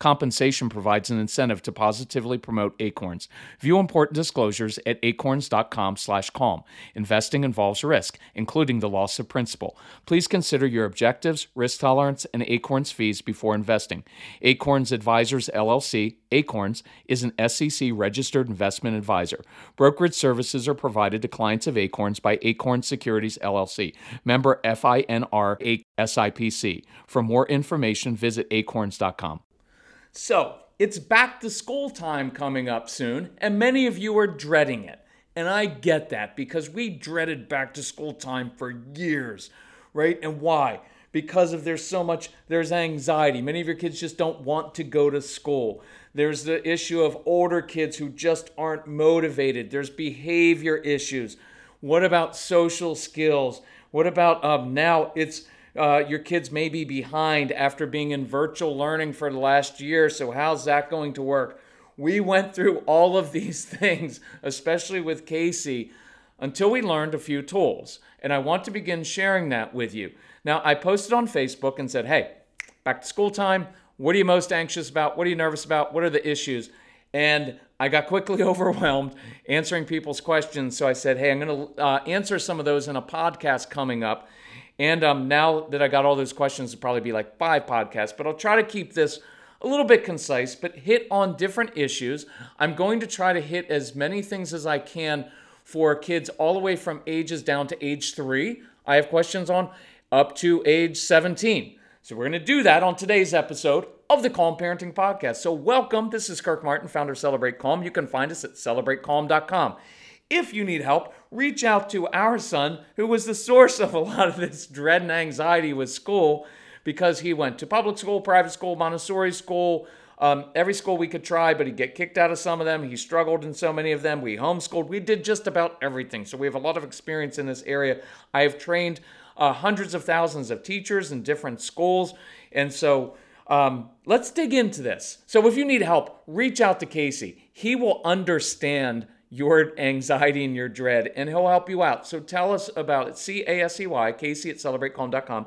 Compensation provides an incentive to positively promote Acorns. View important disclosures at acorns.com/calm. Investing involves risk, including the loss of principal. Please consider your objectives, risk tolerance, and Acorns fees before investing. Acorns Advisors LLC, Acorns, is an SEC registered investment advisor. Brokerage services are provided to clients of Acorns by Acorn Securities LLC, member FINRA SIPC. For more information, visit acorns.com. So, it's back to school time coming up soon, and many of you are dreading it. And I get that because we dreaded back to school time for years, right? And why? Because of there's so much there's anxiety. Many of your kids just don't want to go to school. There's the issue of older kids who just aren't motivated. There's behavior issues. What about social skills? What about um, now it's uh, your kids may be behind after being in virtual learning for the last year. So, how's that going to work? We went through all of these things, especially with Casey, until we learned a few tools. And I want to begin sharing that with you. Now, I posted on Facebook and said, hey, back to school time. What are you most anxious about? What are you nervous about? What are the issues? And I got quickly overwhelmed answering people's questions. So I said, hey, I'm going to uh, answer some of those in a podcast coming up. And um, now that I got all those questions, it'll probably be like five podcasts, but I'll try to keep this a little bit concise, but hit on different issues. I'm going to try to hit as many things as I can for kids all the way from ages down to age three. I have questions on up to age 17. So we're going to do that on today's episode of the Calm Parenting Podcast. So welcome. This is Kirk Martin, founder of Celebrate Calm. You can find us at celebratecalm.com. If you need help, reach out to our son, who was the source of a lot of this dread and anxiety with school because he went to public school, private school, Montessori school, um, every school we could try, but he'd get kicked out of some of them. He struggled in so many of them. We homeschooled. We did just about everything. So we have a lot of experience in this area. I have trained uh, hundreds of thousands of teachers in different schools. And so um, let's dig into this. So if you need help, reach out to Casey. He will understand your anxiety and your dread, and he'll help you out. So tell us about it. C A S E Y, Casey at celebratecalm.com.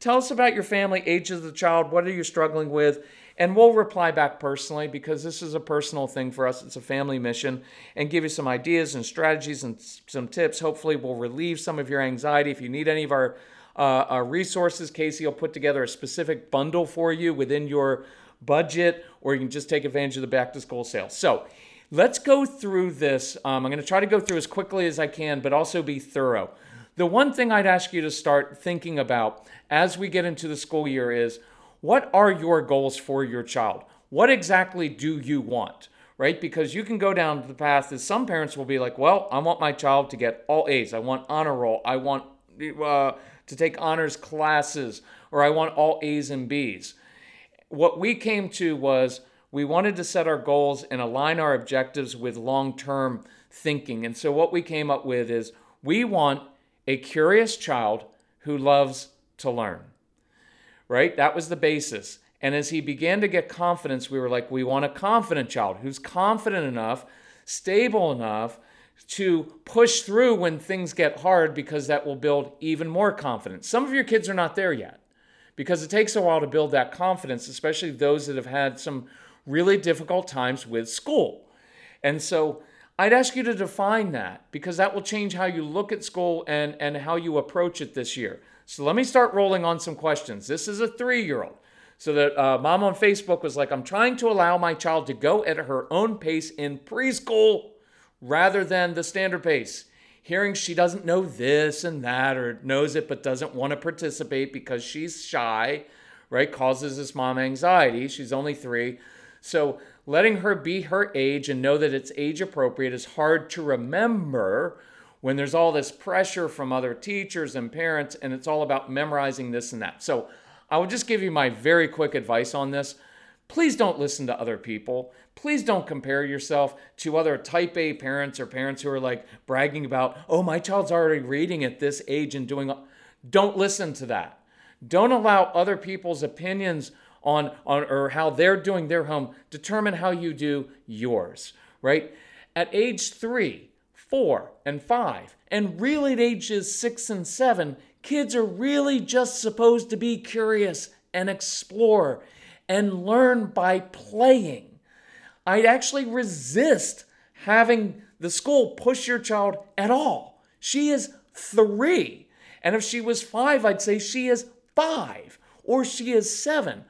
Tell us about your family, age of the child, what are you struggling with? And we'll reply back personally because this is a personal thing for us. It's a family mission and give you some ideas and strategies and some tips. Hopefully, we'll relieve some of your anxiety. If you need any of our, uh, our resources, Casey will put together a specific bundle for you within your budget, or you can just take advantage of the back to school sale. So, Let's go through this. Um, I'm going to try to go through as quickly as I can, but also be thorough. The one thing I'd ask you to start thinking about as we get into the school year is what are your goals for your child? What exactly do you want? right? Because you can go down the path that some parents will be like, well, I want my child to get all A's. I want honor roll. I want uh, to take honors classes, or I want all A's and B's. What we came to was we wanted to set our goals and align our objectives with long term thinking. And so what we came up with is we want a curious child who loves to learn, right? That was the basis. And as he began to get confidence, we were like, we want a confident child who's confident enough, stable enough to push through when things get hard because that will build even more confidence. Some of your kids are not there yet because it takes a while to build that confidence, especially those that have had some really difficult times with school. And so I'd ask you to define that because that will change how you look at school and, and how you approach it this year. So let me start rolling on some questions. This is a three year old. So that uh, mom on Facebook was like, I'm trying to allow my child to go at her own pace in preschool rather than the standard pace. Hearing she doesn't know this and that or knows it but doesn't want to participate because she's shy, right, causes this mom anxiety. She's only three. So letting her be her age and know that it's age appropriate is hard to remember when there's all this pressure from other teachers and parents and it's all about memorizing this and that. So I will just give you my very quick advice on this. Please don't listen to other people. Please don't compare yourself to other type A parents or parents who are like bragging about, oh, my child's already reading at this age and doing. Don't listen to that. Don't allow other people's opinions on, on or how they're doing their home determine how you do yours, right? At age three, four, and five, and really at ages six and seven, Kids are really just supposed to be curious and explore and learn by playing. I'd actually resist having the school push your child at all. She is three. And if she was five, I'd say she is five or she is seven.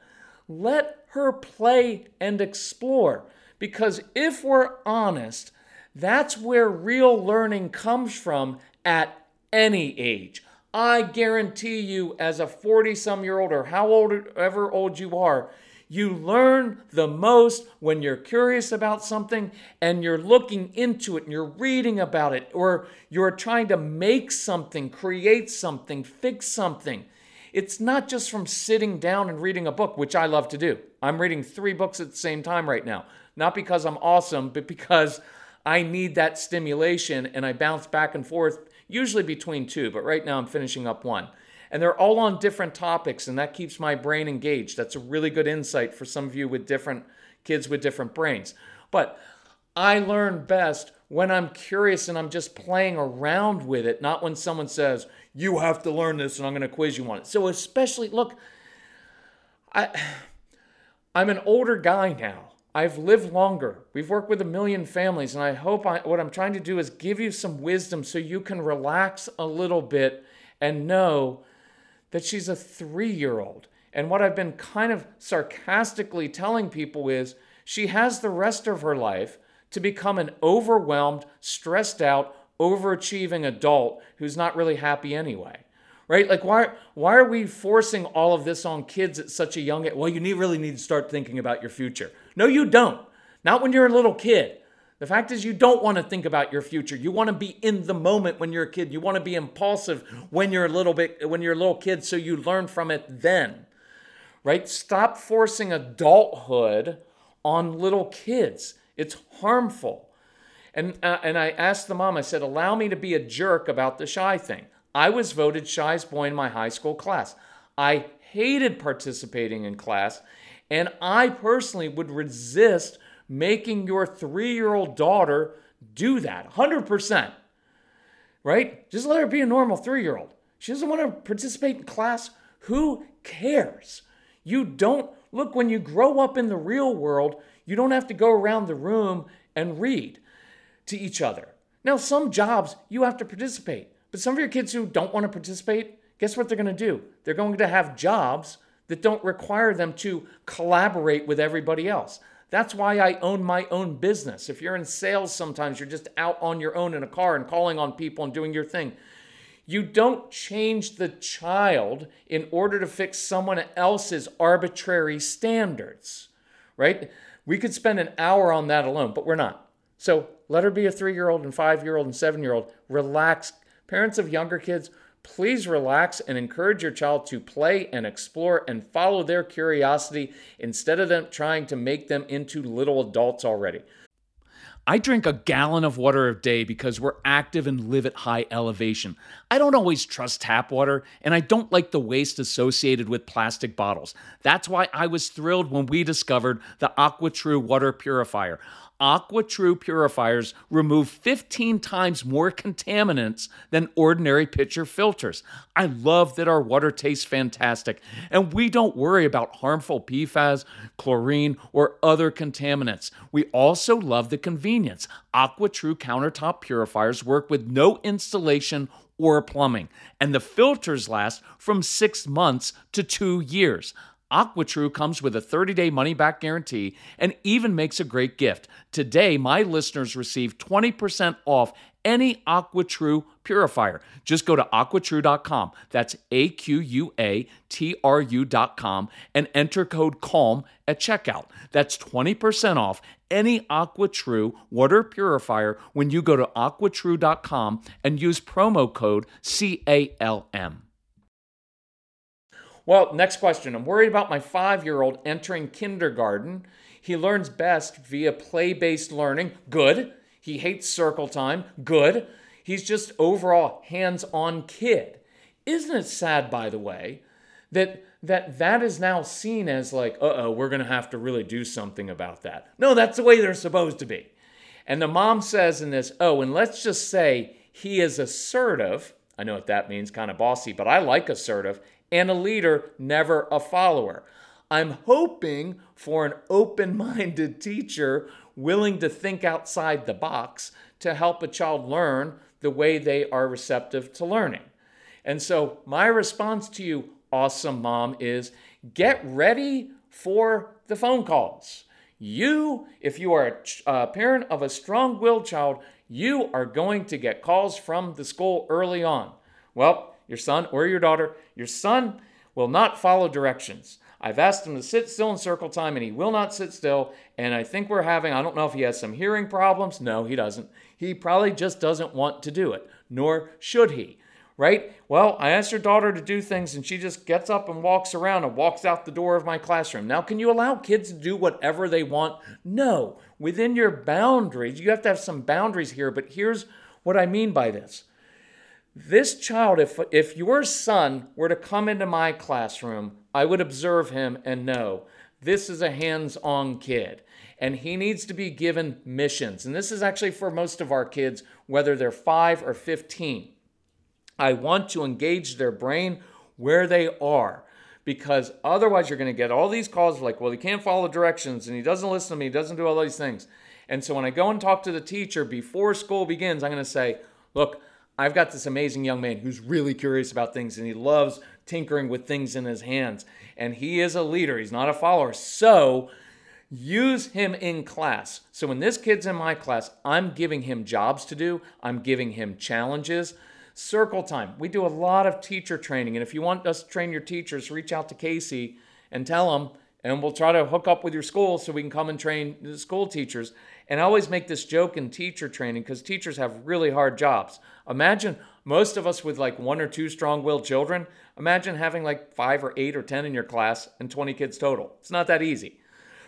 Let her play and explore. Because if we're honest, that's where real learning comes from at any age. I guarantee you, as a 40 some year old or how old ever old you are, you learn the most when you're curious about something and you're looking into it and you're reading about it or you're trying to make something, create something, fix something. It's not just from sitting down and reading a book, which I love to do. I'm reading three books at the same time right now. Not because I'm awesome, but because I need that stimulation and I bounce back and forth usually between two, but right now I'm finishing up one. And they're all on different topics, and that keeps my brain engaged. That's a really good insight for some of you with different kids with different brains. But I learn best when I'm curious and I'm just playing around with it, not when someone says, You have to learn this and I'm going to quiz you on it. So, especially, look, I, I'm an older guy now. I've lived longer. We've worked with a million families, and I hope I, what I'm trying to do is give you some wisdom so you can relax a little bit and know that she's a three year old. And what I've been kind of sarcastically telling people is she has the rest of her life to become an overwhelmed, stressed out, overachieving adult who's not really happy anyway right? Like, why, why are we forcing all of this on kids at such a young age? Well, you need, really need to start thinking about your future. No, you don't. Not when you're a little kid. The fact is, you don't want to think about your future. You want to be in the moment when you're a kid. You want to be impulsive when you're a little bit, when you're a little kid, so you learn from it then, right? Stop forcing adulthood on little kids. It's harmful. And, uh, and I asked the mom, I said, allow me to be a jerk about the shy thing. I was voted shyest boy in my high school class. I hated participating in class, and I personally would resist making your three year old daughter do that 100%. Right? Just let her be a normal three year old. She doesn't want to participate in class. Who cares? You don't look when you grow up in the real world, you don't have to go around the room and read to each other. Now, some jobs you have to participate. But some of your kids who don't want to participate, guess what they're going to do? They're going to have jobs that don't require them to collaborate with everybody else. That's why I own my own business. If you're in sales, sometimes you're just out on your own in a car and calling on people and doing your thing. You don't change the child in order to fix someone else's arbitrary standards, right? We could spend an hour on that alone, but we're not. So let her be a three year old and five year old and seven year old. Relax. Parents of younger kids, please relax and encourage your child to play and explore and follow their curiosity instead of them trying to make them into little adults already. I drink a gallon of water a day because we're active and live at high elevation. I don't always trust tap water, and I don't like the waste associated with plastic bottles. That's why I was thrilled when we discovered the AquaTru water purifier. AquaTru purifiers remove 15 times more contaminants than ordinary pitcher filters. I love that our water tastes fantastic and we don't worry about harmful PFAS, chlorine, or other contaminants. We also love the convenience. AquaTru countertop purifiers work with no installation or plumbing, and the filters last from six months to two years. AquaTru comes with a 30 day money back guarantee and even makes a great gift. Today, my listeners receive 20% off any AquaTru purifier. Just go to aquatru.com. That's A Q U A T R U.com and enter code CALM at checkout. That's 20% off any AquaTru water purifier when you go to aquatru.com and use promo code CALM. Well, next question. I'm worried about my five year old entering kindergarten. He learns best via play based learning. Good. He hates circle time. Good. He's just overall hands on kid. Isn't it sad, by the way, that that that is now seen as like, uh oh, we're to have to really do something about that. No, that's the way they're supposed to be. And the mom says in this, oh, and let's just say he is assertive. I know what that means, kind of bossy, but I like assertive and a leader, never a follower. I'm hoping for an open minded teacher willing to think outside the box to help a child learn the way they are receptive to learning. And so, my response to you, awesome mom, is get ready for the phone calls. You, if you are a uh, parent of a strong willed child, you are going to get calls from the school early on. Well, your son or your daughter, your son will not follow directions. I've asked him to sit still in circle time and he will not sit still. And I think we're having, I don't know if he has some hearing problems. No, he doesn't. He probably just doesn't want to do it, nor should he, right? Well, I asked your daughter to do things and she just gets up and walks around and walks out the door of my classroom. Now, can you allow kids to do whatever they want? No. Within your boundaries, you have to have some boundaries here, but here's what I mean by this this child, if, if your son were to come into my classroom, I would observe him and know this is a hands on kid and he needs to be given missions. And this is actually for most of our kids, whether they're five or 15. I want to engage their brain where they are because otherwise you're going to get all these calls like, well, he can't follow directions and he doesn't listen to me, he doesn't do all these things. And so when I go and talk to the teacher before school begins, I'm going to say, look, I've got this amazing young man who's really curious about things and he loves tinkering with things in his hands. And he is a leader, he's not a follower. So use him in class. So when this kid's in my class, I'm giving him jobs to do, I'm giving him challenges. Circle time. We do a lot of teacher training. And if you want us to train your teachers, reach out to Casey and tell them, and we'll try to hook up with your school so we can come and train the school teachers. And I always make this joke in teacher training because teachers have really hard jobs. Imagine most of us with like one or two strong willed children. Imagine having like five or eight or 10 in your class and 20 kids total. It's not that easy,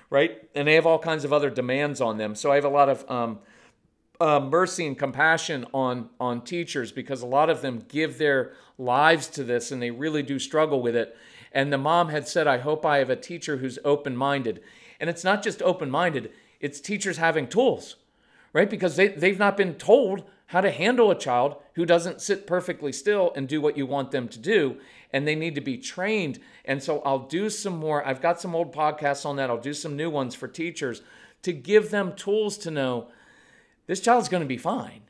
right? And they have all kinds of other demands on them. So I have a lot of um, uh, mercy and compassion on, on teachers because a lot of them give their lives to this and they really do struggle with it. And the mom had said, I hope I have a teacher who's open minded. And it's not just open minded, it's teachers having tools, right? Because they, they've not been told how to handle a child who doesn't sit perfectly still and do what you want them to do. And they need to be trained. And so I'll do some more. I've got some old podcasts on that. I'll do some new ones for teachers to give them tools to know this child's going to be fine.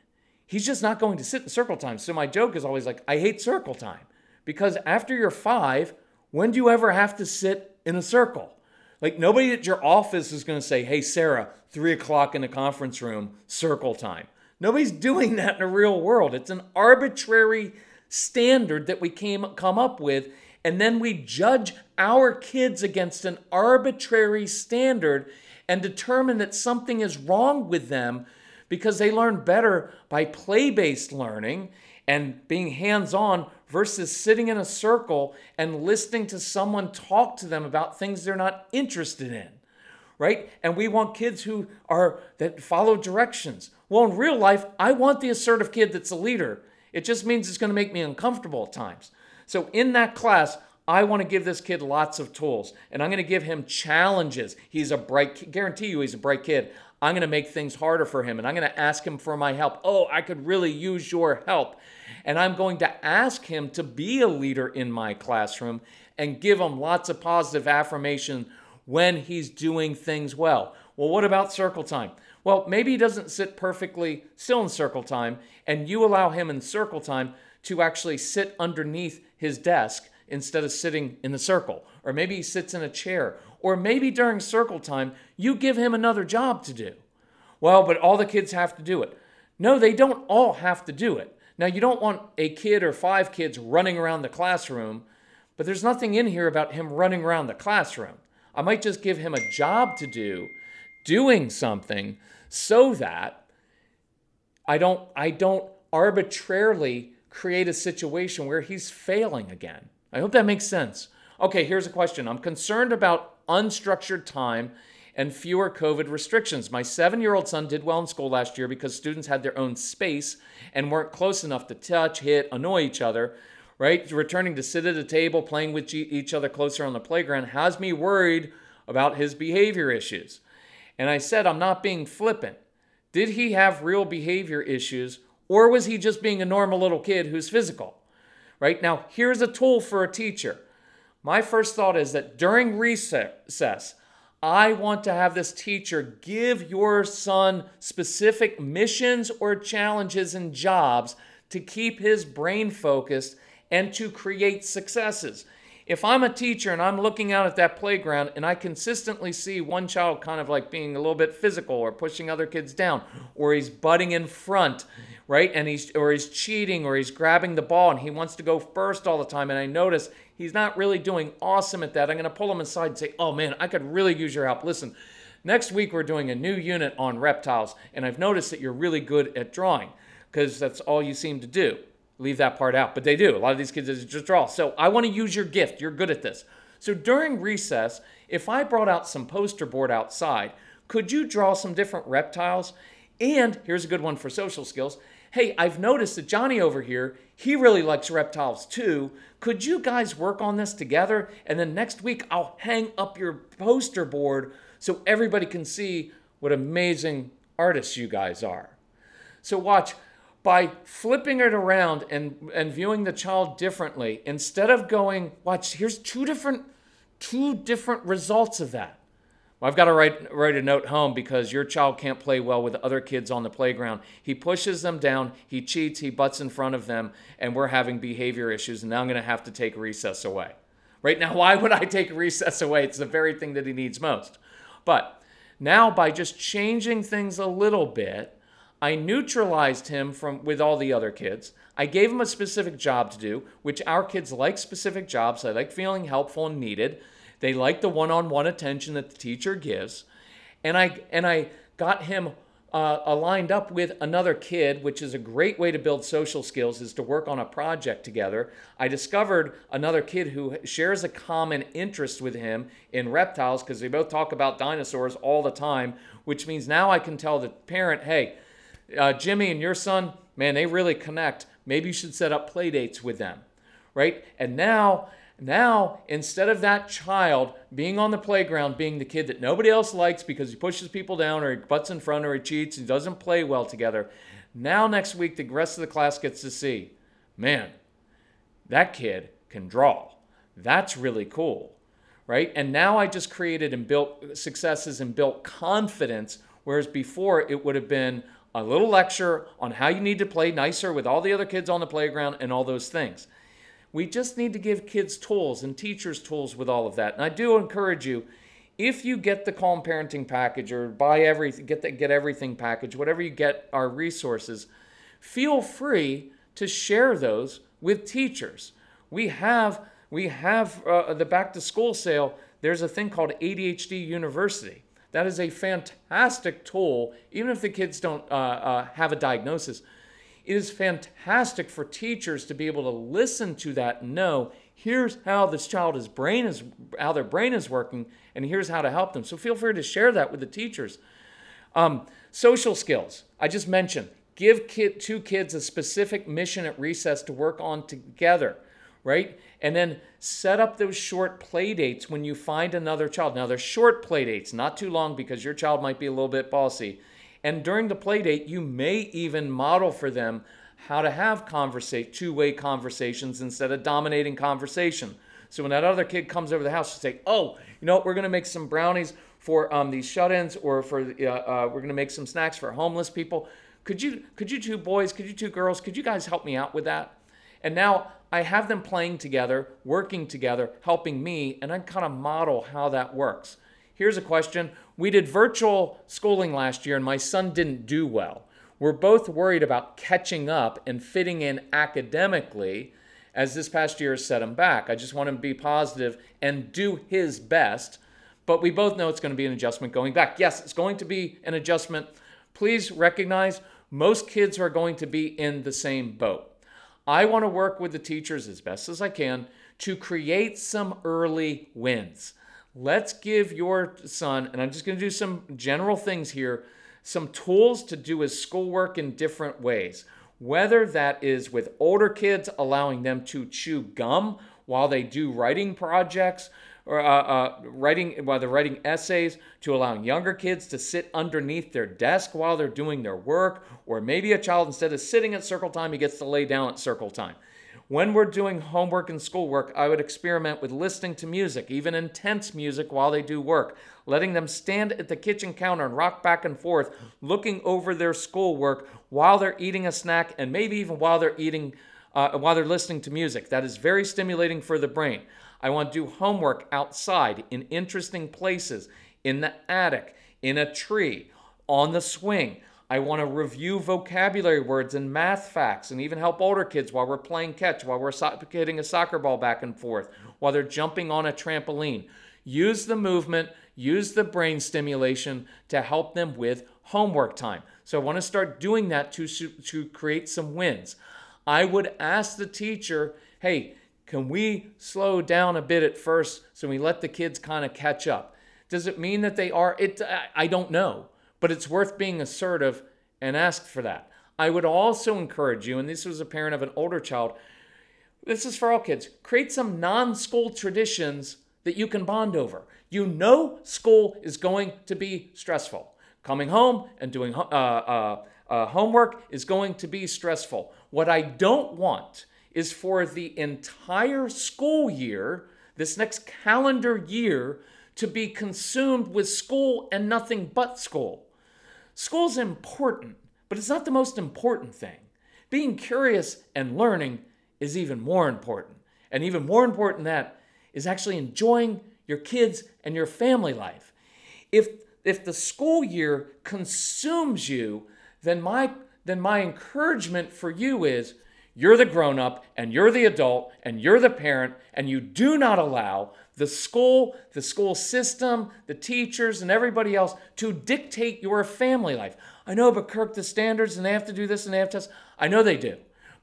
He's just not going to sit in circle time. So my joke is always like, I hate circle time because after you're five, when do you ever have to sit in a circle? Like nobody at your office is going to say, "Hey, Sarah, three o'clock in the conference room, circle time." Nobody's doing that in the real world. It's an arbitrary standard that we came come up with, and then we judge our kids against an arbitrary standard. and determine that something is wrong with them because they learn better by play based learning and being hands on versus sitting in a circle and listening to someone talk to them about things they're not interested in right and we want kids who are that follow directions well in real life i want the assertive kid that's a leader it just means it's going to make me uncomfortable at times so in that class I want to give this kid lots of tools and I'm going to give him challenges. He's a bright kid. guarantee you he's a bright kid. I'm going to make things harder for him and I'm going to ask him for my help. Oh, I could really use your help. And I'm going to ask him to be a leader in my classroom and give him lots of positive affirmation when he's doing things well. Well, what about circle time? Well, maybe he doesn't sit perfectly still in circle time, and you allow him in circle time to actually sit underneath his desk instead of sitting in the circle. Or maybe he sits in a chair. Or maybe during circle time, you give him another job to do. Well, but all the kids have to do it. No, they don't all have to do it. Now, you don't want a kid or five kids running around the classroom, but there's nothing in here about him running around the classroom. I might just give him a job to do, doing something, so that I don't, I don't arbitrarily create a situation where he's failing again. I hope that makes sense. Okay, here's a question. I'm concerned about unstructured time and fewer COVID restrictions. My seven year old son did well in school last year because students had their own space and weren't close enough to touch, hit, annoy each other, right? Returning to sit at a table, playing with each other closer on the playground has me worried about his behavior issues. And I said, I'm not being flippant. Did he have real behavior issues or was he just being a normal little kid who's physical? right? Now, here's a tool for a teacher. My first thought is that during recess, I want to have this teacher give your son specific missions or challenges and jobs to keep his brain focused and to create successes. If I'm a teacher and I'm looking out at that playground and I consistently see one child kind of like being a little bit physical or pushing other kids down, or he's butting in front, right? And he's or he's cheating or he's grabbing the ball and he wants to go first all the time. And I notice he's not really doing awesome at that. I'm going to pull him aside and say, "Oh man, I could really use your help. Listen, next week we're doing a new unit on reptiles, and I've noticed that you're really good at drawing because that's all you seem to do." Leave that part out, but they do. A lot of these kids just draw. So I want to use your gift. You're good at this. So during recess, if I brought out some poster board outside, could you draw some different reptiles? And here's a good one for social skills hey, I've noticed that Johnny over here, he really likes reptiles too. Could you guys work on this together? And then next week, I'll hang up your poster board so everybody can see what amazing artists you guys are. So, watch by flipping it around and, and viewing the child differently, instead of going, watch, here's two different, two different results of that. Well, I've got to write, write a note home because your child can't play well with other kids on the playground. He pushes them down, he cheats, he butts in front of them, and we're having behavior issues, and now I'm going to have to take recess away. Right now, why would I take recess away? It's the very thing that he needs most. But now, by just changing things a little bit, I neutralized him from with all the other kids. I gave him a specific job to do, which our kids like specific jobs. They like feeling helpful and needed. They like the one-on-one attention that the teacher gives, and I and I got him uh, aligned up with another kid, which is a great way to build social skills, is to work on a project together. I discovered another kid who shares a common interest with him in reptiles because they both talk about dinosaurs all the time, which means now I can tell the parent, hey, uh, Jimmy and your son, man, they really connect. Maybe you should set up play dates with them, right? And now now, instead of that child being on the playground, being the kid that nobody else likes because he pushes people down or he butts in front or he cheats, he doesn't play well together, now next week the rest of the class gets to see, man, that kid can draw. That's really cool, right? And now I just created and built successes and built confidence, whereas before it would have been a little lecture on how you need to play nicer with all the other kids on the playground and all those things. We just need to give kids tools and teachers tools with all of that. And I do encourage you, if you get the Calm Parenting package or buy everything, get the get everything package, whatever you get our resources, feel free to share those with teachers. We have we have uh, the back to school sale. There's a thing called ADHD University. That is a fantastic tool, even if the kids don't uh, uh, have a diagnosis. It is fantastic for teachers to be able to listen to that and know here's how this child's brain is how their brain is working and here's how to help them. So feel free to share that with the teachers. Um, social skills. I just mentioned give kid, two kids a specific mission at recess to work on together right? And then set up those short play dates when you find another child. Now they're short play dates not too long because your child might be a little bit bossy and during the play date you may even model for them how to have conversate two-way conversations instead of dominating conversation. So when that other kid comes over the house, you say, "Oh, you know, we're going to make some brownies for um, these shut-ins, or for uh, uh, we're going to make some snacks for homeless people. Could you, could you two boys, could you two girls, could you guys help me out with that?" And now I have them playing together, working together, helping me, and I kind of model how that works. Here's a question: We did virtual schooling last year, and my son didn't do well. We're both worried about catching up and fitting in academically as this past year has set him back. I just want him to be positive and do his best. But we both know it's going to be an adjustment going back. Yes, it's going to be an adjustment. Please recognize most kids are going to be in the same boat. I want to work with the teachers as best as I can to create some early wins. Let's give your son, and I'm just going to do some general things here some tools to do his schoolwork in different ways. Whether that is with older kids, allowing them to chew gum while they do writing projects, or uh, uh, writing while they're writing essays, to allowing younger kids to sit underneath their desk while they're doing their work, or maybe a child instead of sitting at circle time, he gets to lay down at circle time. When we're doing homework and schoolwork, I would experiment with listening to music, even intense music, while they do work, letting them stand at the kitchen counter and rock back and forth, looking over their schoolwork while they're eating a snack and maybe even while they're eating, uh, while they're listening to music. That is very stimulating for the brain. I want to do homework outside in interesting places, in the attic, in a tree, on the swing. I want to review vocabulary words and math facts and even help older kids while we're playing catch, while we're so- hitting a soccer ball back and forth, while they're jumping on a trampoline. Use the movement, use the brain stimulation to help them with homework time. So I want to start doing that to, to create some wins. I would ask the teacher, hey, can we slow down a bit at first so we let the kids kind of catch up? Does it mean that they are? It I don't know but it's worth being assertive and ask for that. I would also encourage you, and this was a parent of an older child, this is for all kids, create some non school traditions that you can bond over. You know school is going to be stressful. Coming home and doing uh, uh, uh, homework is going to be stressful. What I don't want is for the entire school year, this next calendar year, to be consumed with school and nothing but school. School's important, but it's not the most important thing. Being curious and learning is even more important. And even more important than that is actually enjoying your kids and your family life. If if the school year consumes you, then my then my encouragement for you is you're the grown up and you're the adult and you're the parent and you do not allow the school, the school system, the teachers, and everybody else to dictate your family life. I know, but Kirk, the standards, and they have to do this and they have to. I know they do,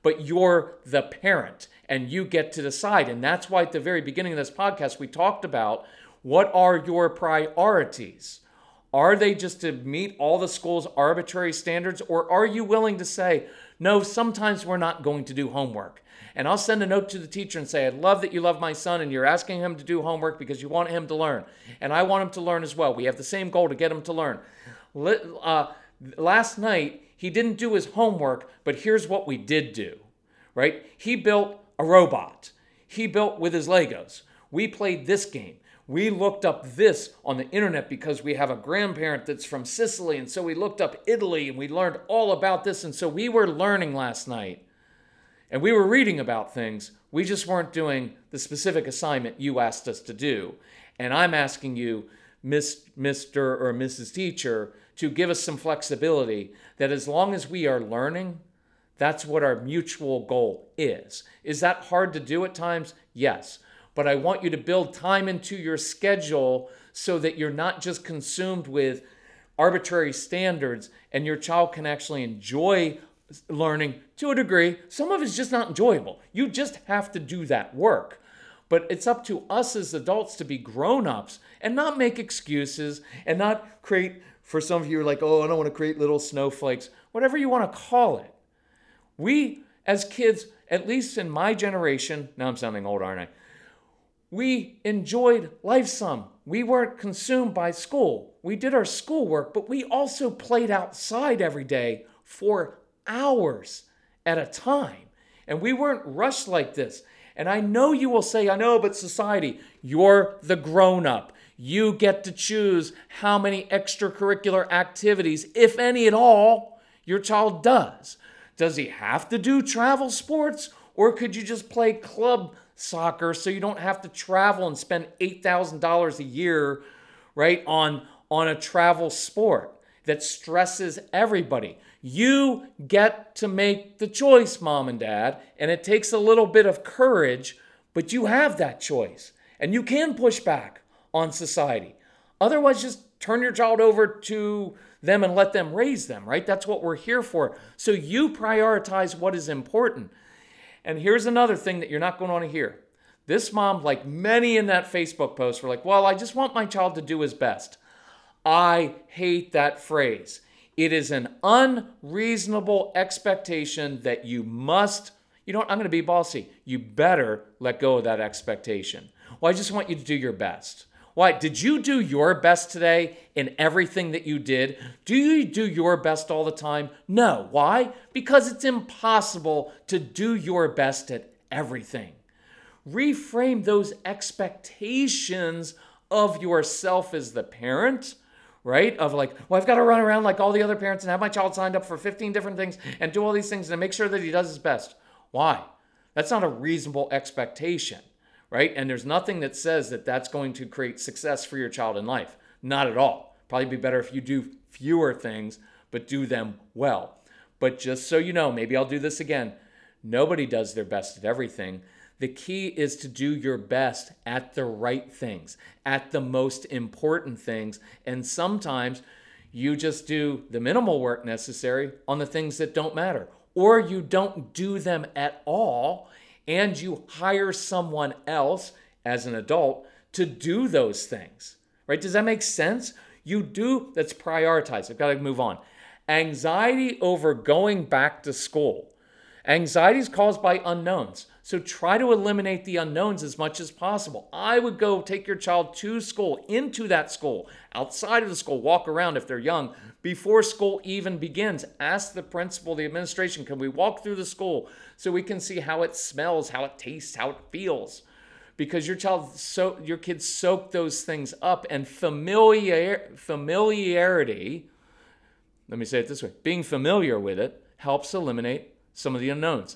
but you're the parent and you get to decide. And that's why at the very beginning of this podcast, we talked about what are your priorities? Are they just to meet all the school's arbitrary standards, or are you willing to say, no, sometimes we're not going to do homework? And I'll send a note to the teacher and say, I love that you love my son and you're asking him to do homework because you want him to learn. And I want him to learn as well. We have the same goal to get him to learn. Uh, last night, he didn't do his homework, but here's what we did do, right? He built a robot, he built with his Legos. We played this game. We looked up this on the internet because we have a grandparent that's from Sicily. And so we looked up Italy and we learned all about this. And so we were learning last night and we were reading about things. We just weren't doing the specific assignment you asked us to do. And I'm asking you, Miss, Mr. or Mrs. Teacher, to give us some flexibility that as long as we are learning, that's what our mutual goal is. Is that hard to do at times? Yes. But I want you to build time into your schedule so that you're not just consumed with arbitrary standards and your child can actually enjoy learning to a degree. Some of it's just not enjoyable. You just have to do that work. But it's up to us as adults to be grown ups and not make excuses and not create, for some of you, like, oh, I don't want to create little snowflakes, whatever you want to call it. We, as kids, at least in my generation, now I'm sounding old, aren't I? We enjoyed life some. We weren't consumed by school. We did our schoolwork, but we also played outside every day for hours at a time. And we weren't rushed like this. And I know you will say, I know, but society, you're the grown up. You get to choose how many extracurricular activities, if any at all, your child does. Does he have to do travel sports? Or could you just play club soccer so you don't have to travel and spend $8,000 a year, right, on, on a travel sport that stresses everybody? You get to make the choice, mom and dad, and it takes a little bit of courage, but you have that choice. And you can push back on society. Otherwise, just turn your child over to them and let them raise them, right? That's what we're here for. So you prioritize what is important. And here's another thing that you're not going to want to hear. This mom, like many in that Facebook post, were like, Well, I just want my child to do his best. I hate that phrase. It is an unreasonable expectation that you must, you know, I'm going to be bossy. You better let go of that expectation. Well, I just want you to do your best. Why? Did you do your best today in everything that you did? Do you do your best all the time? No. Why? Because it's impossible to do your best at everything. Reframe those expectations of yourself as the parent right? Of like, well, I've got to run around like all the other parents and have my child signed up for 15 different things and do all these things and make sure that he does his best. Why? That's not a reasonable expectation, right? And there's nothing that says that that's going to create success for your child in life. Not at all. Probably be better if you do fewer things, but do them well. But just so you know, maybe I'll do this again. Nobody does their best at everything. The key is to do your best at the right things, at the most important things. And sometimes you just do the minimal work necessary on the things that don't matter, or you don't do them at all and you hire someone else as an adult to do those things. Right? Does that make sense? You do, that's prioritize. I've got to move on. Anxiety over going back to school. Anxiety is caused by unknowns. So try to eliminate the unknowns as much as possible. I would go take your child to school, into that school, outside of the school, walk around if they're young, before school even begins. Ask the principal, the administration, can we walk through the school so we can see how it smells, how it tastes, how it feels? Because your child, so your kids soak those things up, and familiar familiarity. Let me say it this way: being familiar with it helps eliminate some of the unknowns.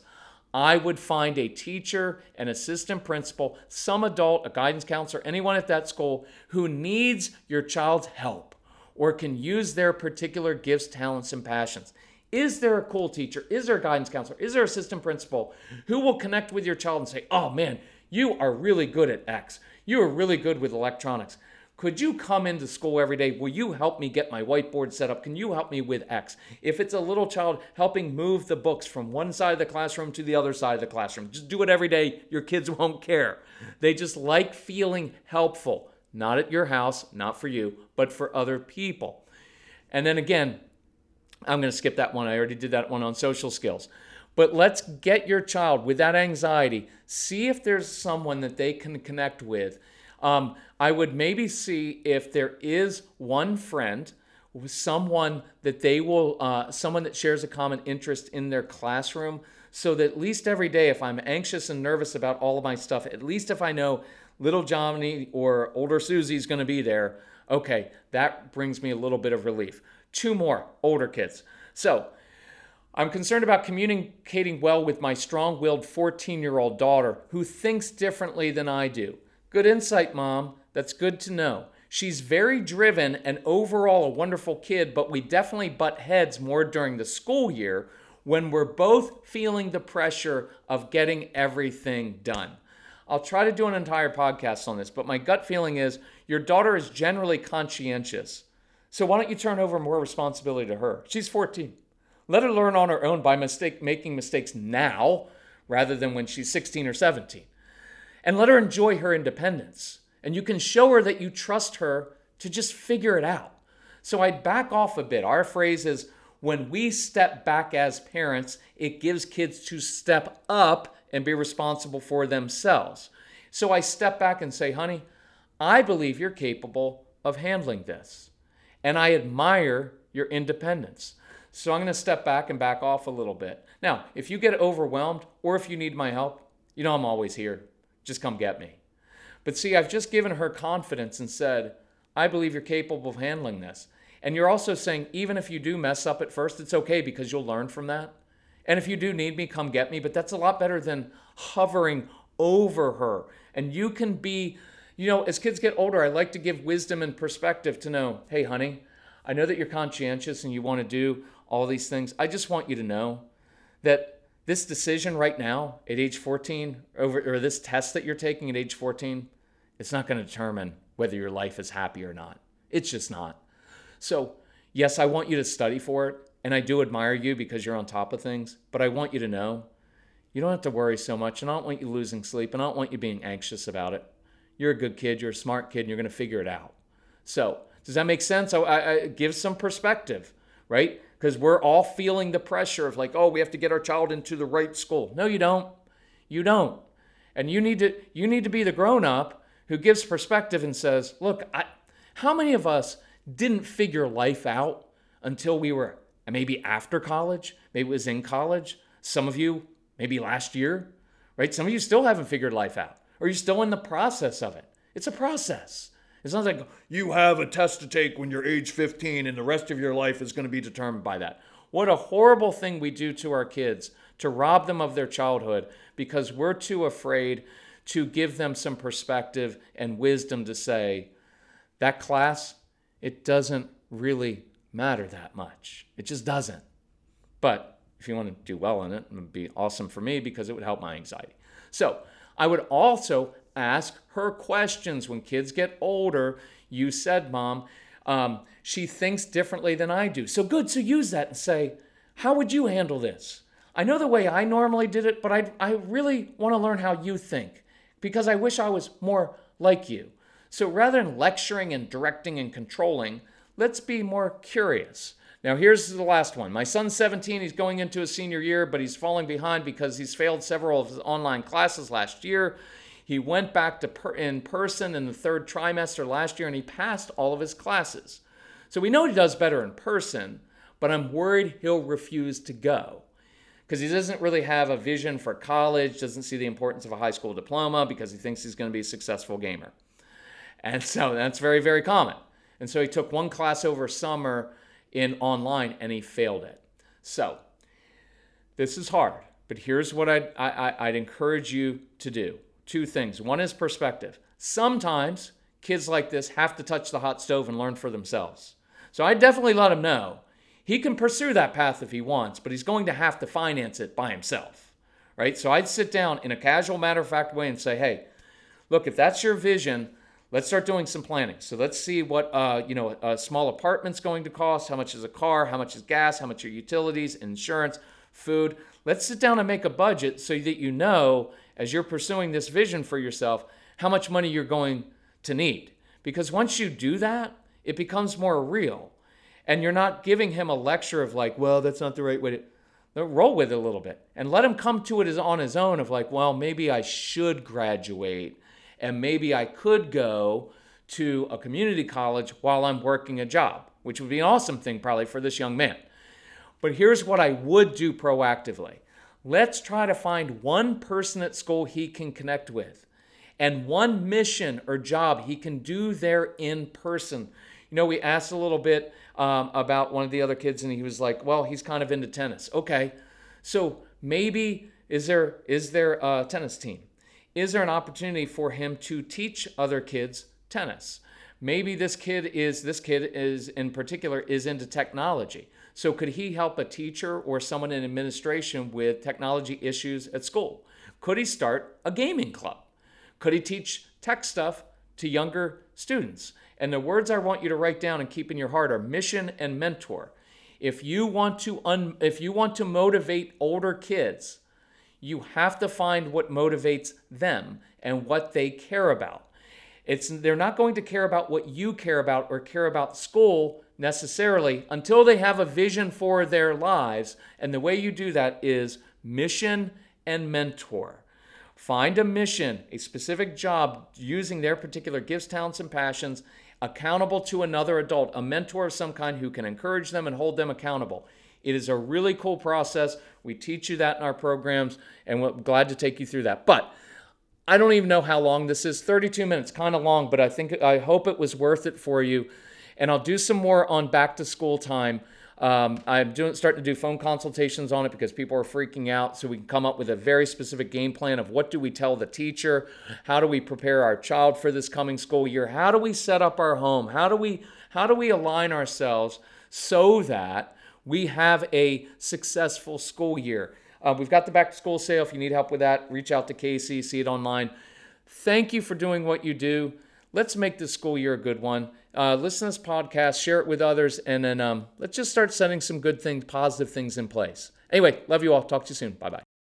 I would find a teacher, an assistant principal, some adult, a guidance counselor, anyone at that school who needs your child's help or can use their particular gifts, talents, and passions. Is there a cool teacher? Is there a guidance counselor? Is there an assistant principal who will connect with your child and say, oh man, you are really good at X. You are really good with electronics. Could you come into school every day? Will you help me get my whiteboard set up? Can you help me with X? If it's a little child, helping move the books from one side of the classroom to the other side of the classroom. Just do it every day. Your kids won't care. They just like feeling helpful, not at your house, not for you, but for other people. And then again, I'm going to skip that one. I already did that one on social skills. But let's get your child with that anxiety. See if there's someone that they can connect with um, I would maybe see if there is one friend, someone that they will, uh, someone that shares a common interest in their classroom, so that at least every day, if I'm anxious and nervous about all of my stuff, at least if I know little Johnny or older Susie is going to be there, okay, that brings me a little bit of relief. Two more older kids. So, I'm concerned about communicating well with my strong willed 14 year old daughter who thinks differently than I do. Good insight, Mom. That's good to know. She's very driven and overall a wonderful kid, but we definitely butt heads more during the school year when we're both feeling the pressure of getting everything done. I'll try to do an entire podcast on this, but my gut feeling is your daughter is generally conscientious. So why don't you turn over more responsibility to her? She's 14. Let her learn on her own by mistake making mistakes now rather than when she's 16 or 17. And let her enjoy her independence. And you can show her that you trust her to just figure it out. So I'd back off a bit. Our phrase is when we step back as parents, it gives kids to step up and be responsible for themselves. So I step back and say, honey, I believe you're capable of handling this. And I admire your independence. So I'm going to step back and back off a little bit. Now, if you get overwhelmed or if you need my help, you know I'm always here. Just come get me. But see, I've just given her confidence and said, I believe you're capable of handling this. And you're also saying, even if you do mess up at first, it's okay because you'll learn from that. And if you do need me, come get me. But that's a lot better than hovering over her. And you can be, you know, as kids get older, I like to give wisdom and perspective to know, hey, honey, I know that you're conscientious and you want to do all these things. I just want you to know that this decision right now at age 14 over or this test that you're taking at age 14, it's not going to determine whether your life is happy or not. It's just not. So, yes, I want you to study for it and I do admire you because you're on top of things, but I want you to know you don't have to worry so much and I don't want you losing sleep and I don't want you being anxious about it. You're a good kid, you're a smart kid, and you're going to figure it out. So, does that make sense? So, I, I give some perspective, right? Because we're all feeling the pressure of like, oh, we have to get our child into the right school. No, you don't. You don't. And you need to you need to be the grown up who gives perspective and says, look, I, how many of us didn't figure life out until we were maybe after college, maybe it was in college. Some of you maybe last year, right? Some of you still haven't figured life out, or you're still in the process of it. It's a process. It's not like you have a test to take when you're age 15 and the rest of your life is going to be determined by that. What a horrible thing we do to our kids to rob them of their childhood because we're too afraid to give them some perspective and wisdom to say, that class, it doesn't really matter that much. It just doesn't. But if you want to do well in it, it would be awesome for me because it would help my anxiety. So I would also ask her questions. When kids get older, you said, Mom, um, she thinks differently than I do. So good. So use that and say, How would you handle this? I know the way I normally did it, but I, I really want to learn how you think because I wish I was more like you. So rather than lecturing and directing and controlling, let's be more curious. Now, here's the last one. My son's 17. He's going into his senior year, but he's falling behind because he's failed several of his online classes last year. He went back to per- in person in the third trimester last year and he passed all of his classes. So we know he does better in person, but I'm worried he'll refuse to go because he doesn't really have a vision for college, doesn't see the importance of a high school diploma because he thinks he's going to be a successful gamer. And so that's very, very common. And so he took one class over summer in online and he failed it. So this is hard, but here's what I'd, I, would encourage you to do two things. One is perspective. Sometimes kids like this have to touch the hot stove and learn for themselves. So I definitely let him know he can pursue that path if he wants, but he's going to have to finance it by himself. Right? So I'd sit down in a casual, matter of fact way and say, hey, look, if that's your vision, let's start doing some planning. So let's see what uh, you know a small apartment's going to cost, how much is a car, how much is gas, how much are utilities, insurance, food. Let's sit down and make a budget so that you know as you're pursuing this vision for yourself how much money you're going to need. Because once you do that, it becomes more real. And you're not giving him a lecture of like, well, that's not the right way to roll with it a little bit and let him come to it on his own of like, well, maybe I should graduate and maybe I could go to a community college while I'm working a job, which would be an awesome thing probably for this young man. But here's what I would do proactively Let's try to find one person at school he can connect with and one mission or job he can do there in person. You know, we asked a little bit um, about one of the other kids, and he was like, "Well, he's kind of into tennis." Okay, so maybe is there is there a tennis team? Is there an opportunity for him to teach other kids tennis? Maybe this kid is this kid is in particular is into technology. So, could he help a teacher or someone in administration with technology issues at school? Could he start a gaming club? Could he teach tech stuff to younger students? And the words I want you to write down and keep in your heart are mission and mentor. If you want to un- if you want to motivate older kids, you have to find what motivates them and what they care about. It's they're not going to care about what you care about or care about school necessarily until they have a vision for their lives. And the way you do that is mission and mentor. Find a mission, a specific job using their particular gifts, talents, and passions, accountable to another adult, a mentor of some kind who can encourage them and hold them accountable. It is a really cool process. We teach you that in our programs, and we're glad to take you through that. But I don't even know how long this is 32 minutes, kind of long, but I think I hope it was worth it for you. And I'll do some more on back to school time. Um, I'm doing starting to do phone consultations on it because people are freaking out. So we can come up with a very specific game plan of what do we tell the teacher, how do we prepare our child for this coming school year, how do we set up our home, how do we how do we align ourselves so that we have a successful school year. Uh, we've got the back to school sale. If you need help with that, reach out to Casey, see it online. Thank you for doing what you do. Let's make this school year a good one. Uh, listen to this podcast, share it with others, and then um, let's just start setting some good things, positive things in place. Anyway, love you all. Talk to you soon. Bye bye.